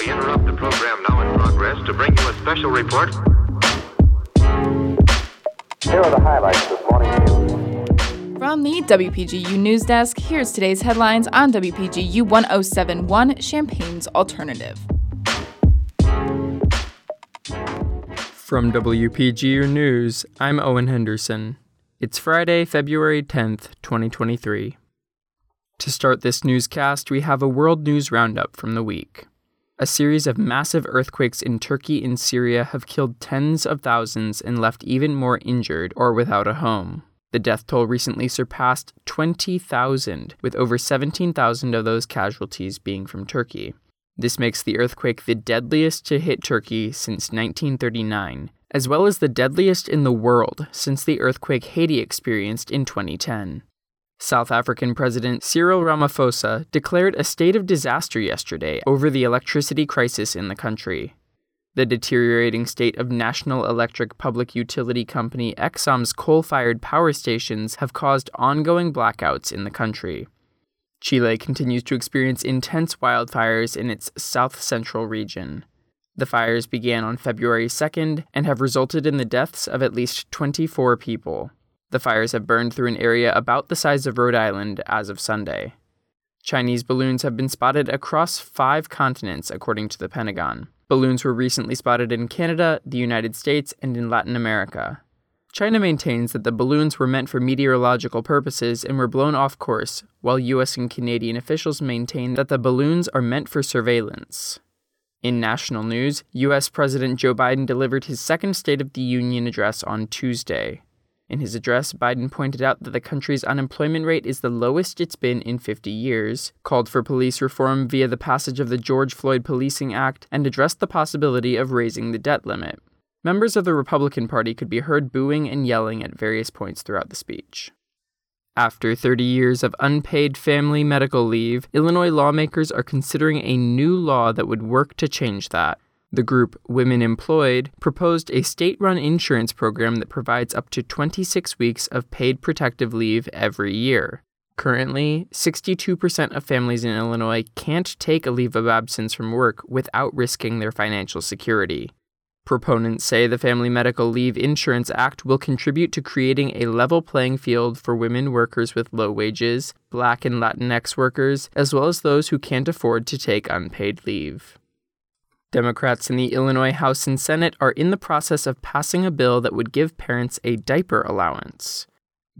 We interrupt the program now in progress to bring you a special report. Here are the highlights this morning's news. From the WPGU News Desk, here's today's headlines on WPGU 1071 Champaign's Alternative. From WPGU News, I'm Owen Henderson. It's Friday, February 10th, 2023. To start this newscast, we have a world news roundup from the week. A series of massive earthquakes in Turkey and Syria have killed tens of thousands and left even more injured or without a home. The death toll recently surpassed 20,000, with over 17,000 of those casualties being from Turkey. This makes the earthquake the deadliest to hit Turkey since 1939, as well as the deadliest in the world since the earthquake Haiti experienced in 2010. South African President Cyril Ramaphosa declared a state of disaster yesterday over the electricity crisis in the country. The deteriorating state of National Electric Public Utility Company Eskom's coal fired power stations have caused ongoing blackouts in the country. Chile continues to experience intense wildfires in its south central region. The fires began on February 2nd and have resulted in the deaths of at least 24 people. The fires have burned through an area about the size of Rhode Island as of Sunday. Chinese balloons have been spotted across five continents, according to the Pentagon. Balloons were recently spotted in Canada, the United States, and in Latin America. China maintains that the balloons were meant for meteorological purposes and were blown off course, while US and Canadian officials maintain that the balloons are meant for surveillance. In national news, US President Joe Biden delivered his second State of the Union address on Tuesday. In his address, Biden pointed out that the country's unemployment rate is the lowest it's been in 50 years, called for police reform via the passage of the George Floyd Policing Act, and addressed the possibility of raising the debt limit. Members of the Republican Party could be heard booing and yelling at various points throughout the speech. After 30 years of unpaid family medical leave, Illinois lawmakers are considering a new law that would work to change that. The group Women Employed proposed a state run insurance program that provides up to 26 weeks of paid protective leave every year. Currently, 62% of families in Illinois can't take a leave of absence from work without risking their financial security. Proponents say the Family Medical Leave Insurance Act will contribute to creating a level playing field for women workers with low wages, Black and Latinx workers, as well as those who can't afford to take unpaid leave. Democrats in the Illinois House and Senate are in the process of passing a bill that would give parents a diaper allowance.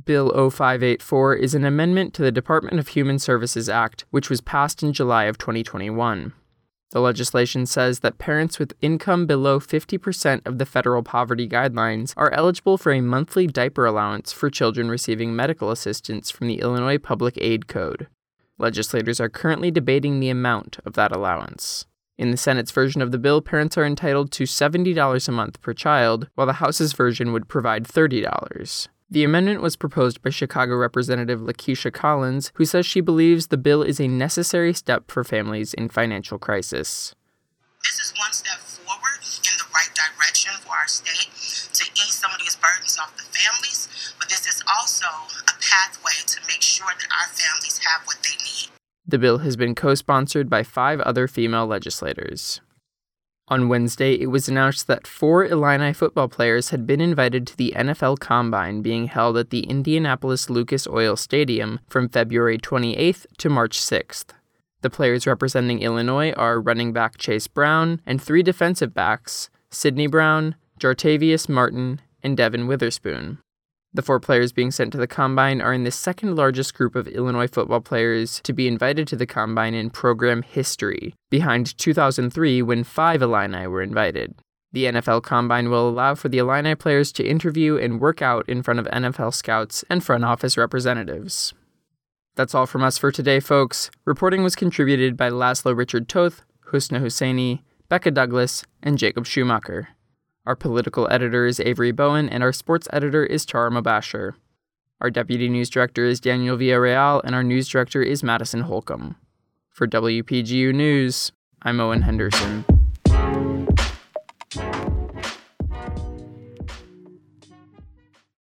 Bill 0584 is an amendment to the Department of Human Services Act, which was passed in July of 2021. The legislation says that parents with income below 50% of the federal poverty guidelines are eligible for a monthly diaper allowance for children receiving medical assistance from the Illinois Public Aid Code. Legislators are currently debating the amount of that allowance. In the Senate's version of the bill, parents are entitled to $70 a month per child, while the House's version would provide $30. The amendment was proposed by Chicago Representative Lakesia Collins, who says she believes the bill is a necessary step for families in financial crisis. This is one step forward in the right direction for our state to ease some of these burdens off the families, but this is also a pathway to make sure that our families have what they need. The bill has been co sponsored by five other female legislators. On Wednesday, it was announced that four Illini football players had been invited to the NFL Combine being held at the Indianapolis Lucas Oil Stadium from February 28th to March 6th. The players representing Illinois are running back Chase Brown and three defensive backs, Sidney Brown, Jartavius Martin, and Devon Witherspoon. The four players being sent to the Combine are in the second largest group of Illinois football players to be invited to the Combine in program history, behind 2003 when five Illini were invited. The NFL Combine will allow for the Illini players to interview and work out in front of NFL scouts and front office representatives. That's all from us for today, folks. Reporting was contributed by Laszlo Richard Toth, Husna Husseini, Becca Douglas, and Jacob Schumacher. Our political editor is Avery Bowen, and our sports editor is Tara Mabasher. Our deputy news director is Daniel Villarreal, and our news director is Madison Holcomb. For WPGU News, I'm Owen Henderson.